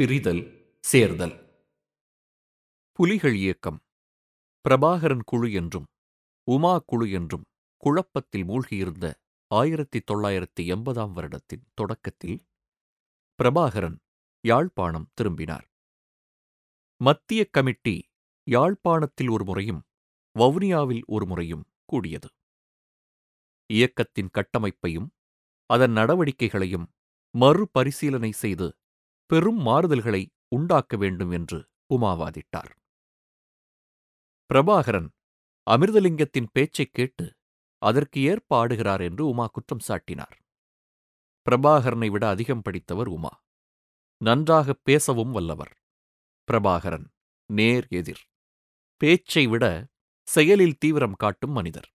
பிரிதல் சேர்தல். புலிகள் இயக்கம். பிரபாகரன் குழு என்றும் உமா குழு என்றும் குழப்பத்தில் மூழ்கியிருந்த ஆயிரத்தி தொள்ளாயிரத்தி எண்பதாம் வருடத்தின் தொடக்கத்தில் பிரபாகரன் யாழ்ப்பாணம் திரும்பினார். மத்திய கமிட்டி யாழ்ப்பாணத்தில் ஒரு முறையும் வவுனியாவில் ஒரு முறையும் கூடியது. இயக்கத்தின் கட்டமைப்பையும் அதன் நடவடிக்கைகளையும் மறுபரிசீலனை செய்து பெரும் மாறுதல்களை உண்டாக்க வேண்டும் என்று உமாவாதிட்டார் பிரபாகரன் அமிர்தலிங்கத்தின் பேச்சைக் கேட்டு அதற்கு ஏற்பாடுகிறார் என்று உமா குற்றம் சாட்டினார். பிரபாகரனை விட அதிகம் படித்தவர் உமா. நன்றாக பேசவும் வல்லவர். பிரபாகரன் நேர் எதிர். பேச்சை விட செயலில் தீவிரம் காட்டும் மனிதர்.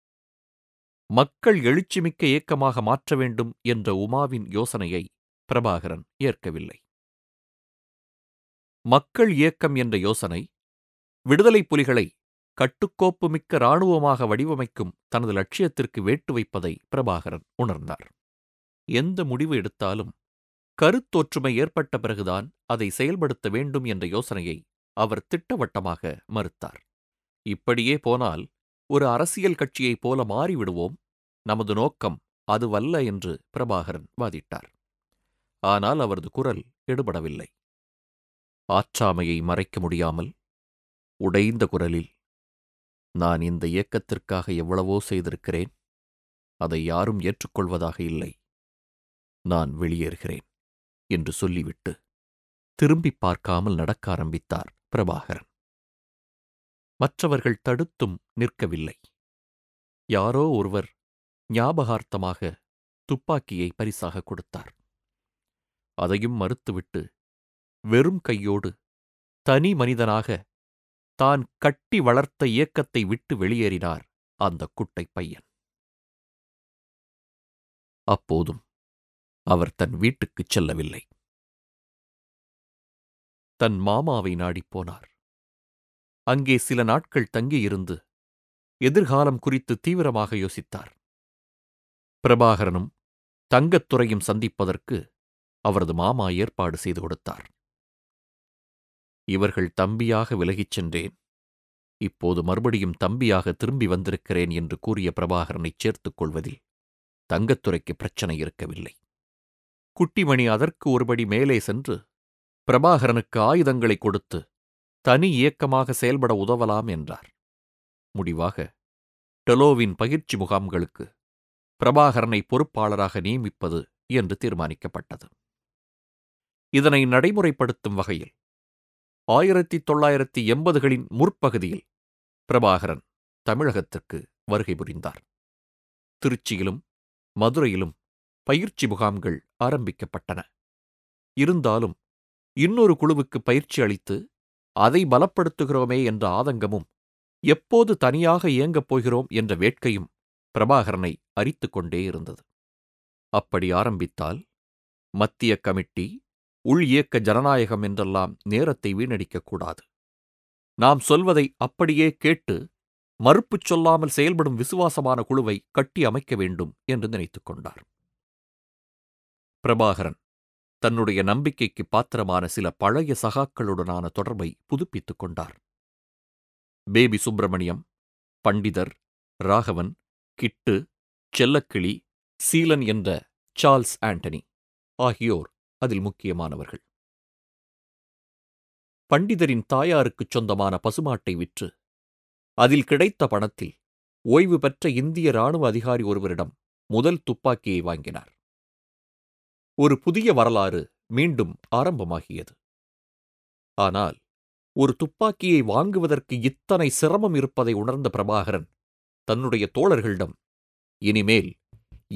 மக்கள் எழுச்சிமிக்க இயக்கமாக மாற்ற வேண்டும் என்ற உமாவின் யோசனையை பிரபாகரன் ஏற்கவில்லை. மக்கள் இயக்கம் என்ற யோசனை விடுதலைப் புலிகளை கட்டுக்கோப்புமிக்க இராணுவமாக வடிவமைக்கும் தனது லட்சியத்திற்கு வேட்டு வைப்பதை பிரபாகரன் உணர்ந்தார். எந்த முடிவு எடுத்தாலும் கருத்தொற்றுமை ஏற்பட்ட பிறகுதான் அதை செயல்படுத்த வேண்டும் என்ற யோசனையை அவர் திட்டவட்டமாக மறுத்தார். இப்படியே போனால் ஒரு அரசியல் கட்சியைப் போல மாறிவிடுவோம் நமது நோக்கம் அதுவல்ல என்று பிரபாகரன் வாதிட்டார். ஆனால் அவரது குரல் எடுபடவில்லை. ஆற்றாமையை மறைக்க முடியாமல் உடைந்த குரலில் நான் இந்த இயக்கத்திற்காக எவ்வளவோ செய்திருக்கிறேன் அதை யாரும் ஏற்றுக்கொள்வதாக இல்லை. நான் வெளியேறுகிறேன் என்று சொல்லிவிட்டு திரும்பிப் பார்க்காமல் நடக்க ஆரம்பித்தார் பிரபாகரன். மற்றவர்கள் தடுத்தும் நிற்கவில்லை. யாரோ ஒருவர் ஞாபகார்த்தமாக துப்பாக்கியை பரிசாக கொடுத்தார். அதையும் மறுத்துவிட்டு வெறும் கையோடு தனி மனிதனாக தான் கட்டி வளர்த்த இயக்கத்தை விட்டு வெளியேறினார் அந்த குட்டை பையன். அப்போதும் அவர் தன் வீட்டுக்குச் செல்லவில்லை. தன் மாமாவை நாடிப் போனார். அங்கே சில நாட்கள் தங்கியிருந்து எதிர்காலம் குறித்து தீவிரமாக யோசித்தார். பிரபாகரனும் தங்கத்துறையும் சந்திப்பதற்கு அவரது மாமா ஏற்பாடு செய்து கொடுத்தார். இவர்கள் தம்பியாக விலகிச் சென்றேன். இப்போது மறுபடியும் தம்பியாக திரும்பி வந்திருக்கிறேன் என்று கூறிய பிரபாகரனைச் சேர்த்துக் கொள்வதில் தங்கத்துறைக்கு பிரச்சனை இருக்கவில்லை. குட்டிமணி அதற்கு ஒருபடி மேலே சென்று பிரபாகரனுக்கு ஆயுதங்களை கொடுத்து தனி இயக்கமாக செயல்பட உதவலாம் என்றார். முடிவாக டெலோவின் பயிற்சி முகாம்களுக்கு பிரபாகரனை பொறுப்பாளராக நியமிப்பது என்று தீர்மானிக்கப்பட்டது. இதனை நடைமுறைப்படுத்தும் வகையில் ஆயிரத்தி தொள்ளாயிரத்தி எண்பதுகளின் முற்பகுதியில் பிரபாகரன் தமிழகத்திற்கு வருகை புரிந்தார். திருச்சியிலும் மதுரையிலும் பயிற்சி முகாம்கள் ஆரம்பிக்கப்பட்டன. இருந்தாலும் இன்னொரு குழுவுக்கு பயிற்சி அளித்து அதை பலப்படுத்துகிறோமே என்ற ஆதங்கமும் எப்போது தனியாக இயங்கப் போகிறோம் என்ற வேட்கையும் பிரபாகரனை அரித்துக் கொண்டே இருந்தது. அப்படி ஆரம்பித்தால் மத்திய கமிட்டி உள் இயக்க ஜனநாயகம் என்றெல்லாம் நேரத்தை வீணடிக்கக்கூடாது. நாம் சொல்வதை அப்படியே கேட்டு மறுப்புச் சொல்லாமல் செயல்படும் விசுவாசமான குழுவை கட்டி அமைக்க வேண்டும் என்று நினைத்துக் கொண்டார். பிரபாகரன் தன்னுடைய நம்பிக்கைக்கு பாத்திரமான சில பழைய சகாக்களுடனான தொடர்பை புதுப்பித்துக் கொண்டார். பேபி சுப்பிரமணியம் பண்டிதர் ராகவன் கிட்டு செல்லக்கிளி சீலன் என்ற சார்ல்ஸ் ஆண்டனி ஆகியோர் அதில் முக்கியமானவர்கள். பண்டிதரின் தாயாருக்குச் சொந்தமான பசுமாட்டை விற்று அதில் கிடைத்த பணத்தில் ஓய்வு பெற்ற இந்திய இராணுவ அதிகாரி ஒருவரிடம் முதல் துப்பாக்கியை வாங்கினார். ஒரு புதிய வரலாறு மீண்டும் ஆரம்பமாகியது. ஆனால் ஒரு துப்பாக்கியை வாங்குவதற்கு இத்தனை சிரமம் இருப்பதை உணர்ந்த பிரபாகரன் தன்னுடைய தோழர்களிடம் இனிமேல்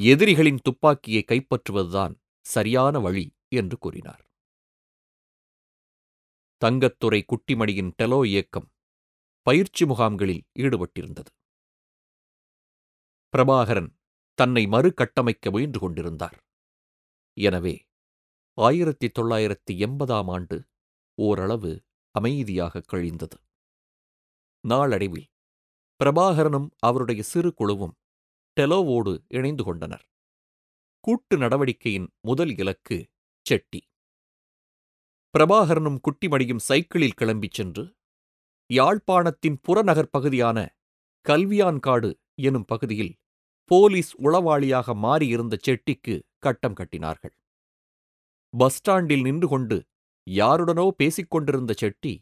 எதிரிகளின் துப்பாக்கியை கைப்பற்றுவதுதான் சரியான வழி என்று கூறினார். தங்கத்துறை குட்டிமணியின் டெலோ இயக்கம் பயிற்சி முகாம்களில் ஈடுபட்டிருந்தது. பிரபாகரன் தன்னை மறுகட்டமைக்க முயன்று கொண்டிருந்தார். எனவே ஆயிரத்தி தொள்ளாயிரத்தி எண்பதாம் ஆண்டு ஓரளவு அமைதியாக கழிந்தது. நாளடைவில் பிரபாகரனும் அவருடைய சிறு குழுவும் டெலோவோடு இணைந்து கொண்டனர். கூட்டு நடவடிக்கையின் முதல் இலக்கு செட்டி. பிரபாகரனும் குட்டிமணியும் சைக்கிளில் கிளம்பிச் சென்று யாழ்ப்பாணத்தின் புறநகர் பகுதியான கல்வியான்காடு எனும் பகுதியில் போலீஸ் உளவாளியாக மாறியிருந்த செட்டிக்கு கட்டம் கட்டினார்கள். பஸ் ஸ்டாண்டில் நின்று கொண்டு யாருடனோ பேசிக் கொண்டிருந்த செட்டி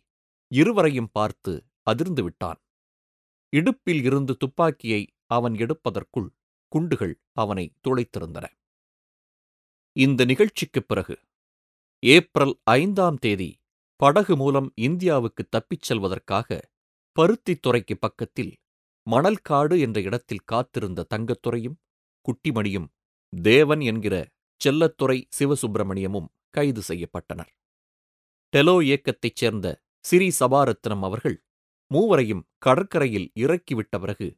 இருவரையும் பார்த்து அதிர்ந்து விட்டான். இடுப்பில் இருந்து துப்பாக்கியை அவன் எடுப்பதற்குள் குண்டுகள் அவனை துளைத்திருந்தன. இந்த நிகழ்ச்சிக்குப் பிறகு ஏப்ரல் ஐந்தாம் தேதி படகு மூலம் இந்தியாவுக்கு தப்பிச் செல்வதற்காக பருத்தித்துறைக்கு பக்கத்தில் மணல்காடு என்ற இடத்தில் காத்திருந்த தங்கத்துறையும் குட்டிமணியும் தேவன் என்கிற செல்லத்துறை சிவசுப்பிரமணியமும் கைது செய்யப்பட்டனர். டெலோ இயக்கத்தைச் சேர்ந்த சிறி சபாரத்னம் அவர்கள் மூவரையும் கடற்கரையில் இறக்கிவிட்ட பிறகு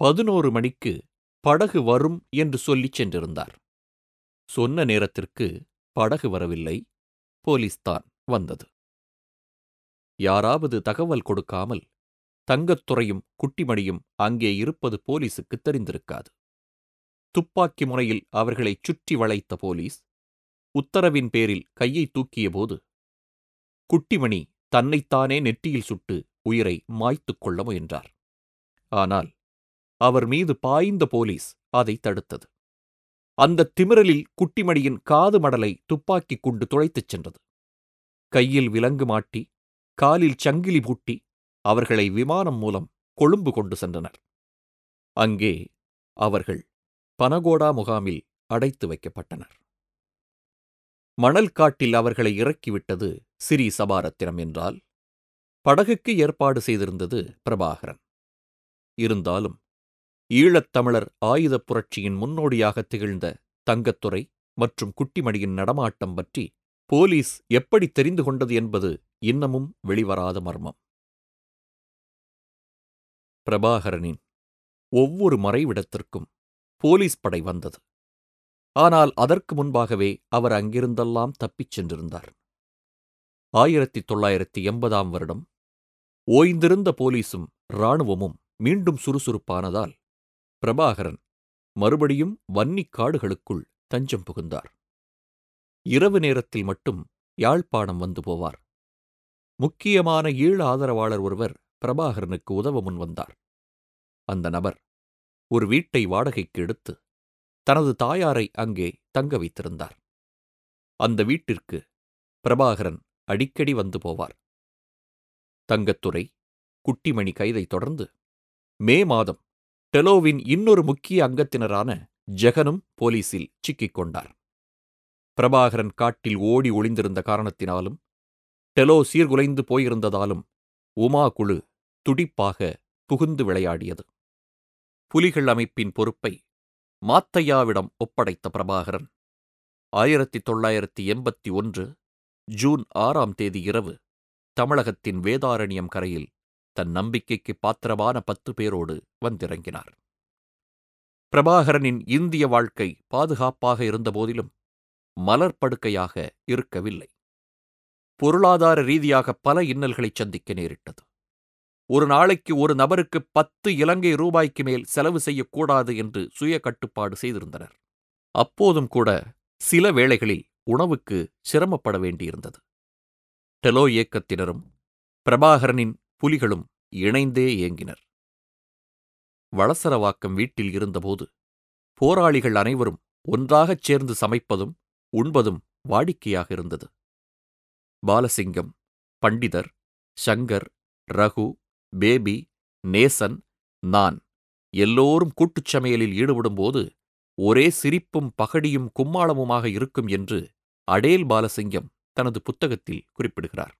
பதினோரு மணிக்கு படகு வரும் என்று சொல்லிச் சென்றிருந்தார். சொன்ன நேரத்திற்கு படகு வரவில்லை போலீஸ்தான் வந்தது. யாராவது தகவல் கொடுக்காமல் தங்கத்துறையும் குட்டிமணியும் அங்கே இருப்பது போலீசுக்கு தெரிந்திருக்காது. துப்பாக்கி முனையில் அவர்களை சுற்றி வளைத்த போலீஸ் உத்தரவின் பேரில் கையை தூக்கியபோது குட்டிமணி தன்னைத்தானே நெற்றியில் சுட்டு உயிரை மாய்த்துக் கொள்ள முயன்றார். ஆனால் அவர் மீது பாய்ந்த போலீஸ் அதை தடுத்தது. அந்த திமிரலில் குட்டிமணியின் காது மடலை துப்பாக்கி கொண்டு துளைத்துச் சென்றது. கையில் விலங்கு மாட்டி காலில் சங்கிலி பூட்டி அவர்களை விமானம் மூலம் கொழும்பு கொண்டு சென்றனர். அங்கே அவர்கள் பனகோடா முகாமில் அடைத்து வைக்கப்பட்டனர். மணல் காட்டில் அவர்களை இறக்கிவிட்டது சிறி சபாரத்தினம் என்றால் படகுக்கு ஏற்பாடு செய்திருந்தது பிரபாகரன். இருந்தாலும் ஈழத்தமிழர் ஆயுதப் புரட்சியின் முன்னோடியாக திகழ்ந்த தங்கத்துறை மற்றும் குட்டிமணியின் நடமாட்டம் பற்றி போலீஸ் எப்படி தெரிந்து கொண்டது என்பது இன்னமும் வெளிவராத மர்மம். பிரபாகரனின் ஒவ்வொரு மறைவிடத்திற்கும் போலீஸ் படை வந்தது. ஆனால் அதற்கு முன்பாகவே அவர் அங்கிருந்தெல்லாம் தப்பிச் சென்றிருந்தார். ஆயிரத்தி தொள்ளாயிரத்தி எண்பதாம் வருடம் ஓய்ந்திருந்த போலீசும் இராணுவமும் மீண்டும் சுறுசுறுப்பானதால் பிரபாகரன் மறுபடியும் வன்னிக் காடுகளுக்குள் தஞ்சம் புகுந்தார். இரவு நேரத்தில் மட்டும் யாழ்ப்பாணம் வந்து போவார். முக்கியமான ஈழ ஆதரவாளர் ஒருவர் பிரபாகரனுக்கு உதவ முன்வந்தார் அந்த நபர் ஒரு வீட்டை வாடகைக்கு எடுத்து தனது தாயாரை அங்கே தங்க வைத்திருந்தார். அந்த வீட்டிற்கு பிரபாகரன் அடிக்கடி வந்து போவார். தங்கத்துறை குட்டிமணி கைதைத் தொடர்ந்து மே மாதம் டெலோவின் இன்னொரு முக்கிய அங்கத்தினரான ஜெகனும் போலீசில் சிக்கிக் கொண்டார். பிரபாகரன் காட்டில் ஓடி ஒளிந்திருந்த காரணத்தினாலும் டெலோ சீர்குலைந்து போயிருந்ததாலும் உமா குழு துடிப்பாக புகுந்து விளையாடியது. புலிகள் அமைப்பின் பொறுப்பை மாத்தையாவிடம் ஒப்படைத்த பிரபாகரன் ஆயிரத்தி தொள்ளாயிரத்தி எண்பத்தி ஒன்று ஜூன் ஆறாம் தேதி இரவு தமிழகத்தின் வேதாரண்யம் கரையில் தன் நம்பிக்கைக்கு பாத்திரமான பத்து பேரோடு வந்திறங்கினார். பிரபாகரனின் இந்திய வாழ்க்கை பாதுகாப்பாக இருந்தபோதிலும் மலர்படுக்கையாக இருக்கவில்லை. பொருளாதார ரீதியாக பல இன்னல்களைச் சந்திக்க நேரிட்டது. ஒரு நாளைக்கு ஒரு நபருக்கு பத்து இலங்கை ரூபாய்க்கு மேல் செலவு செய்யக்கூடாது என்று சுய கட்டுப்பாடு செய்திருந்தனர். அப்போதும் கூட சில வேளைகளில் உணவுக்கு சிரமப்பட வேண்டியிருந்தது. டெலோ இயக்கத்தினரும் பிரபாகரனின் புலிகளும் இணைந்தே இயங்கினர் வளசரவாக்கம் வீட்டில் இருந்தபோது போராளிகள் அனைவரும் ஒன்றாகச் சேர்ந்து சமைப்பதும் உண்பதும் வாடிக்கையாக இருந்தது. பாலசிங்கம் பண்டிதர் சங்கர் ரகு பேபி நேசன் நான் எல்லோரும் கூட்டுச் சமையலில் ஈடுபடும்போது ஒரே சிரிப்பும் பகடியும் கும்மாளமுமாக இருக்கும் என்று அடேல் பாலசிங்கம் தனது புத்தகத்தில் குறிப்பிடுகிறார்.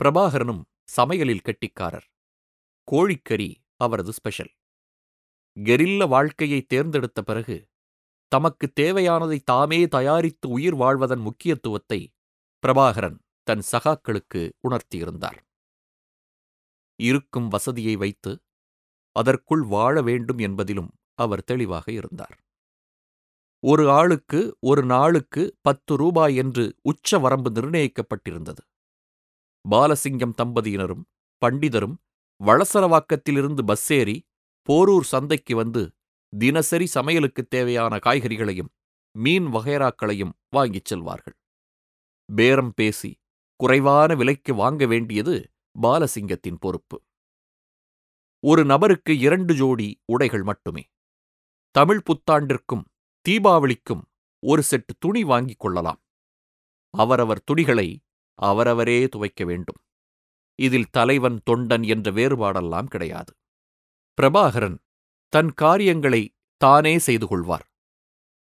பிரபாகரனும் சமையலில் கெட்டிக்காரர். கோழிக்கறி அவரது ஸ்பெஷல். கெரில்ல வாழ்க்கையை தேர்ந்தெடுத்த பிறகு தமக்கு தேவையானதை தாமே தயாரித்து உயிர் வாழ்வதன் முக்கியத்துவத்தை பிரபாகரன் தன் சகாக்களுக்கு உணர்த்தியிருந்தார். இருக்கும் வசதியை வைத்து அதற்குள் வாழ வேண்டும் என்பதிலும் அவர் தெளிவாக இருந்தார். ஒரு ஆளுக்கு ஒரு நாளுக்கு பத்து ரூபாய் என்று உச்ச வரம்பு நிர்ணயிக்கப்பட்டிருந்தது. பாலசிங்கம் தம்பதியினரும் பண்டிதரும் வளசரவாக்கத்திலிருந்து பஸ் ஏறி போரூர் சந்தைக்கு வந்து தினசரி சமையலுக்குத் தேவையான காய்கறிகளையும் மீன் வகைராக்களையும் வாங்கிச் செல்வார்கள். பேரம் பேசி குறைவான விலைக்கு வாங்க வேண்டியது பாலசிங்கத்தின் பொறுப்பு. ஒரு நபருக்கு இரண்டு ஜோடி உடைகள் மட்டுமே. தமிழ் புத்தாண்டிற்கும் தீபாவளிக்கும் ஒரு செட் துணி வாங்கிக் கொள்ளலாம். அவரவர் துணிகளை அவரவரே துவைக்க வேண்டும். இதில் தலைவன் தொண்டன் என்ற வேறுபாடெல்லாம் கிடையாது. பிரபாகரன் தன் காரியங்களை தானே செய்து கொள்வார்.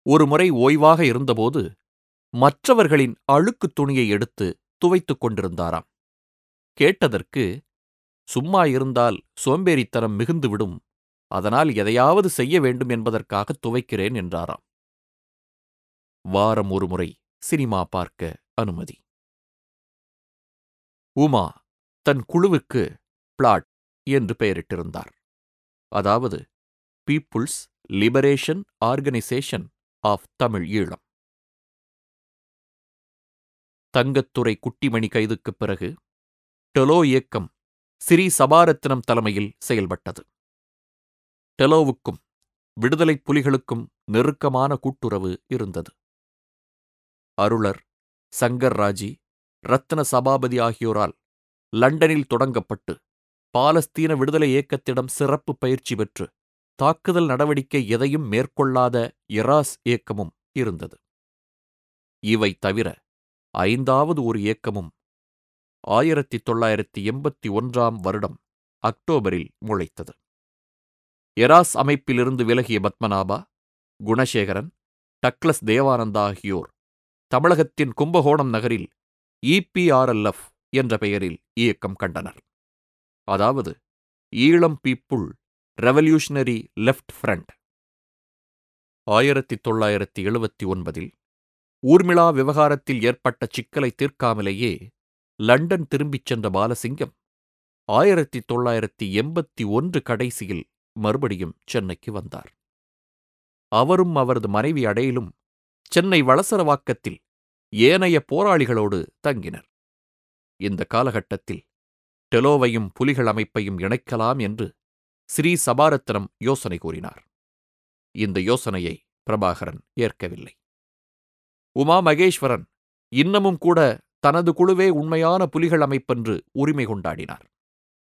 ஒருமுறை ஓய்வாக இருந்தபோது மற்றவர்களின் அழுக்குத் துணியை எடுத்து துவைத்துக் கொண்டிருந்தாராம். கேட்டதற்கு சும்மா இருந்தால் சோம்பேறித்தனம் மிகுந்துவிடும் அதனால் எதையாவது செய்ய வேண்டும் என்பதற்காக துவைக்கிறேன் என்றாராம். வாரம் ஒருமுறை சினிமா பார்க்க அனுமதி. உமா தன் குழுவுக்கு பிளாட் என்று பெயரிட்டிருந்தார். அதாவது people's liberation organisation of Tamil Eelam. Thangathurai Kuttimani கைதுக்குப் பிறகு டெலோ இயக்கம் ஸ்ரீ சபாரத்தினம் தலைமையில் செயல்பட்டது. டெலோவுக்கும் விடுதலைப் புலிகளுக்கும் நெருக்கமான கூட்டுறவு இருந்தது. அருளர் சங்கர் ராஜி ரத்ன சபாபதி ஆகியோரால் லண்டனில் தொடங்கப்பட்டு பாலஸ்தீன விடுதலை இயக்கத்திடம் சிறப்பு பயிற்சி பெற்று தாக்குதல் நடவடிக்கை எதையும் மேற்கொள்ளாத இராஸ் இயக்கமும் இருந்தது. இவை தவிர ஐந்தாவது ஒரு இயக்கமும் ஆயிரத்தி தொள்ளாயிரத்தி எண்பத்தி ஒன்றாம் வருடம் அக்டோபரில் முளைத்தது. எராஸ் அமைப்பிலிருந்து விலகிய பத்மநாபா குணசேகரன் டக்ளஸ் தேவானந்தா ஆகியோர் தமிழகத்தின் கும்பகோணம் நகரில் இபிஆர்எல்எஃப் என்ற பெயரில் இயக்கம் கண்டனர். அதாவது Eelam people revolutionary left front. ஆயிரத்தி தொள்ளாயிரத்தி எழுபத்தி ஒன்பதில் ஊர்மிளா விவகாரத்தில் ஏற்பட்ட சிக்கலை தீர்க்காமலேயே லண்டன் திரும்பிச் சென்ற பாலசிங்கம் ஆயிரத்தி தொள்ளாயிரத்தி எண்பத்தி ஒன்று கடைசியில் மறுபடியும் சென்னைக்கு வந்தார். அவரும் அவரது மனைவி அடையிலும் சென்னை வளசரவாக்கத்தில் ஏனைய போராளிகளோடு தங்கினர். இந்த காலகட்டத்தில் டெலோவையும் புலிகள் அமைப்பையும் இணைக்கலாம் என்று ஸ்ரீ சபாரத்னம் யோசனை கூறினார். இந்த யோசனையை பிரபாகரன் ஏற்கவில்லை. உமா மகேஸ்வரன் இன்னமும் கூட தனது குழுவே உண்மையான புலிகள் அமைப்பென்று உரிமை கொண்டாடினார்.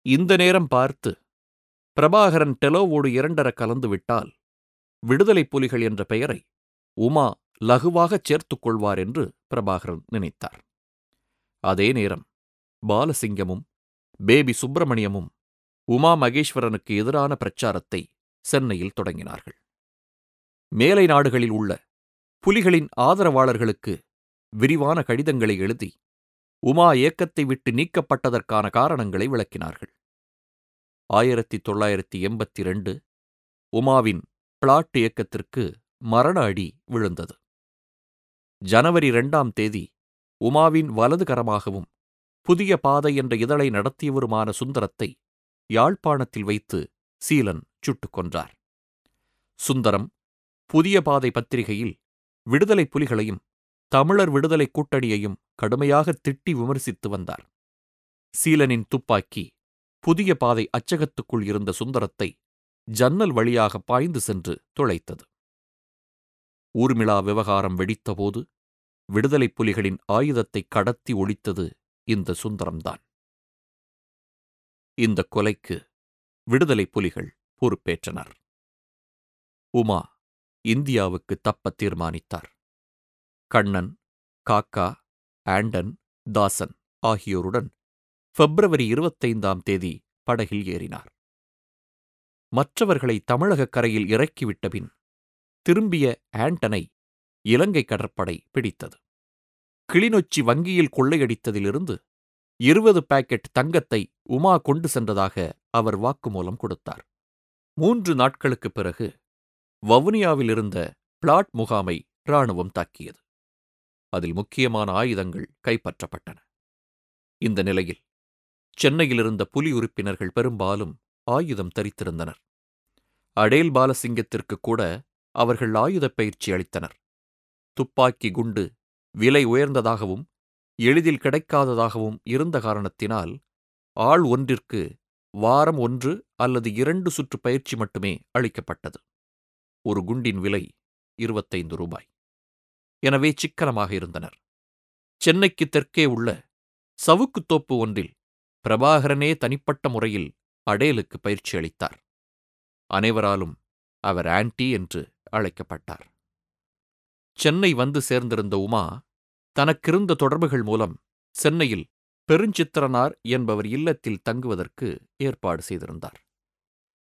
இந்த நேரம் பார்த்து பிரபாகரன் டெலோவோடு இரண்டர கலந்து விட்டால் விடுதலை புலிகள் என்ற பெயரை உமா லகுவாகச் சேர்த்துக் கொள்வார் என்று பிரபாகரன் நினைத்தார். அதே நேரம் பாலசிங்கமும் பேபி சுப்பிரமணியமும் உமா மகேஸ்வரனுக்கு எதிரான பிரச்சாரத்தை சென்னையில் தொடங்கினார்கள். மேலை நாடுகளில் உள்ள புலிகளின் ஆதரவாளர்களுக்கு விரிவான கடிதங்களை எழுதி உமா இயக்கத்தை விட்டு நீக்கப்பட்டதற்கான காரணங்களை விளக்கினார்கள். ஆயிரத்தி தொள்ளாயிரத்தி எண்பத்தி ரெண்டு உமாவின் பிளாட் இயக்கத்திற்கு மரண அடி விழுந்தது. ஜனவரி இரண்டாம் தேதி உமாவின் வலது கரமாகவும் புதிய பாதை என்ற இதழை நடத்தியவருமான சுந்தரத்தை யாழ்ப்பாணத்தில் வைத்து சீலன் சுட்டுக் கொன்றார். சுந்தரம் புதிய பாதை பத்திரிகையில் விடுதலை புலிகளையும் தமிழர் விடுதலை கூட்டணியையும் கடுமையாக திட்டி விமர்சித்து வந்தார். சீலனின் துப்பாக்கி புதிய பாதை அச்சகத்துக்குள் இருந்த சுந்தரத்தை ஜன்னல் வழியாக பாய்ந்து சென்று துளைத்தது ஊர்மிளா விவகாரம் வெடித்தபோது விடுதலைப் புலிகளின் ஆயுதத்தை கடத்தி ஒழித்தது இந்த சுந்தரம்தான். இந்த கொலைக்கு விடுதலைப் புலிகள் பொறுப்பேற்றனர். உமா இந்தியாவுக்கு தப்ப தீர்மானித்தார். கண்ணன் காக்கா ஆண்டன் தாசன் ஆகியோருடன் பிப்ரவரி இருபத்தைந்தாம் தேதி படகில் ஏறினார். மற்றவர்களை தமிழகக் கரையில் இறக்கிவிட்டபின் திரும்பிய ஆண்டனை இலங்கை கடற்படை பிடித்தது. கிளிநொச்சி வங்கியில் கொள்ளையடித்ததிலிருந்து இருபது பாக்கெட் தங்கத்தை உமா கொண்டு சென்றதாக அவர் வாக்குமூலம் கொடுத்தார். மூன்று நாட்களுக்குப் பிறகு வவுனியாவில் இருந்த பிளாட் முகாமை இராணுவம் தாக்கியது. அதில் முக்கியமான ஆயுதங்கள் கைப்பற்றப்பட்டன. இந்த நிலையில் சென்னையில் இருந்த புலி உறுப்பினர்கள் பெரும்பாலும் ஆயுதம் தரித்திருந்தனர். அடேல் பாலசிங்கத்திற்கு கூட அவர்கள் ஆயுதப் பயிற்சி அளித்தனர். துப்பாக்கி குண்டு விலை உயர்ந்ததாகவும் எளிதில் கிடைக்காததாகவும் இருந்த காரணத்தினால் ஆள் ஒன்றிற்கு வாரம் ஒன்று அல்லது இரண்டு சுற்று பயிற்சி மட்டுமே அளிக்கப்பட்டது. ஒரு குண்டின் விலை இருபத்தைந்து ரூபாய். எனவே சிக்கனமாக இருந்தனர். சென்னைக்கு தெற்கே உள்ள சவுக்குத்தோப்பு ஒன்றில் பிரபாகரனே தனிப்பட்ட முறையில் அடேலுக்கு பயிற்சி அளித்தார். அனைவராலும் அவர் ஆன்டி என்று அழைக்கப்பட்டார். சென்னை வந்து சேர்ந்திருந்த உமா தனக்கிருந்த தொடர்புகள் மூலம் சென்னையில் பெருஞ்சித்திரனார் என்பவர் இல்லத்தில் தங்குவதற்கு ஏற்பாடு செய்திருந்தார்.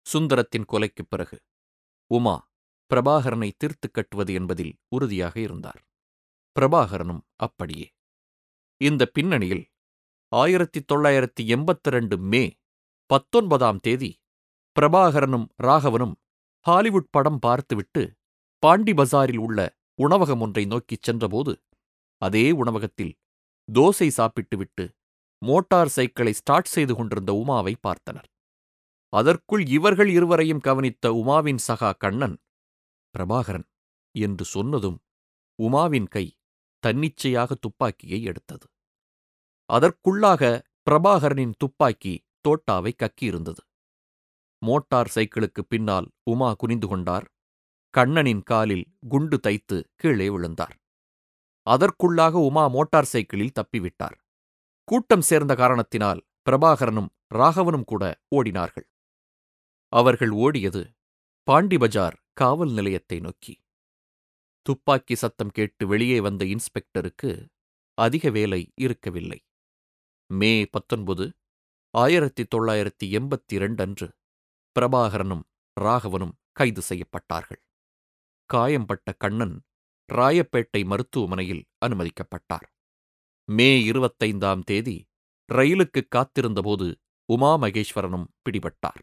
சுந்தரத்தின் கொலைக்குப் பிறகு உமா பிரபாகரனை தீர்த்து கட்டுவது என்பதில் உறுதியாக இருந்தார். பிரபாகரனும் அப்படியே. இந்த பின்னணியில் ஆயிரத்தி தொள்ளாயிரத்தி எண்பத்தி ரெண்டு மே பத்தொன்பதாம் தேதி பிரபாகரனும் ராகவனும் ஹாலிவுட் படம் பார்த்துவிட்டு பாண்டி பஜாரில் உள்ள உணவகம் ஒன்றை நோக்கிச் சென்றபோது அதே உணவகத்தில் தோசை சாப்பிட்டுவிட்டு மோட்டார் சைக்கிளை ஸ்டார்ட் செய்து கொண்டிருந்த உமாவை பார்த்தனர். அதற்குள் இவர்கள் இருவரையும் கவனித்த உமாவின் சகா கண்ணன் பிரபாகரன் என்று சொன்னதும் உமாவின் கை தன்னிச்சையாக துப்பாக்கியை எடுத்தது. அதற்குள்ளாக பிரபாகரனின் துப்பாக்கி தோட்டாவை கக்கியிருந்தது. மோட்டார் சைக்கிளுக்கு பின்னால் உமா குனிந்து கொண்டார். கண்ணனின் காலில் குண்டு தைத்து கீழே விழுந்தார். அதற்குள்ளாக உமா மோட்டார் சைக்கிளில் தப்பிவிட்டார். கூட்டம் சேர்ந்த காரணத்தினால் பிரபாகரனும் ராகவனும் கூட ஓடினார்கள். அவர்கள் ஓடியது பாண்டி பஜார் காவல் நிலையத்தை நோக்கி. துப்பாக்கி சத்தம் கேட்டு வெளியே வந்த இன்ஸ்பெக்டருக்கு அதிக வேலை இருக்கவில்லை. மே பத்தொன்பது ஆயிரத்தி தொள்ளாயிரத்தி எண்பத்தி இரண்டு அன்று பிரபாகரனும் ராகவனும் கைது செய்யப்பட்டார்கள். காயம்பட்ட கண்ணன் ராயப்பேட்டை மருத்துவமனையில் அனுமதிக்கப்பட்டார். மே இருபத்தைந்தாம் தேதி ரயிலுக்கு காத்திருந்தபோது உமா மகேஸ்வரனும் பிடிபட்டார்.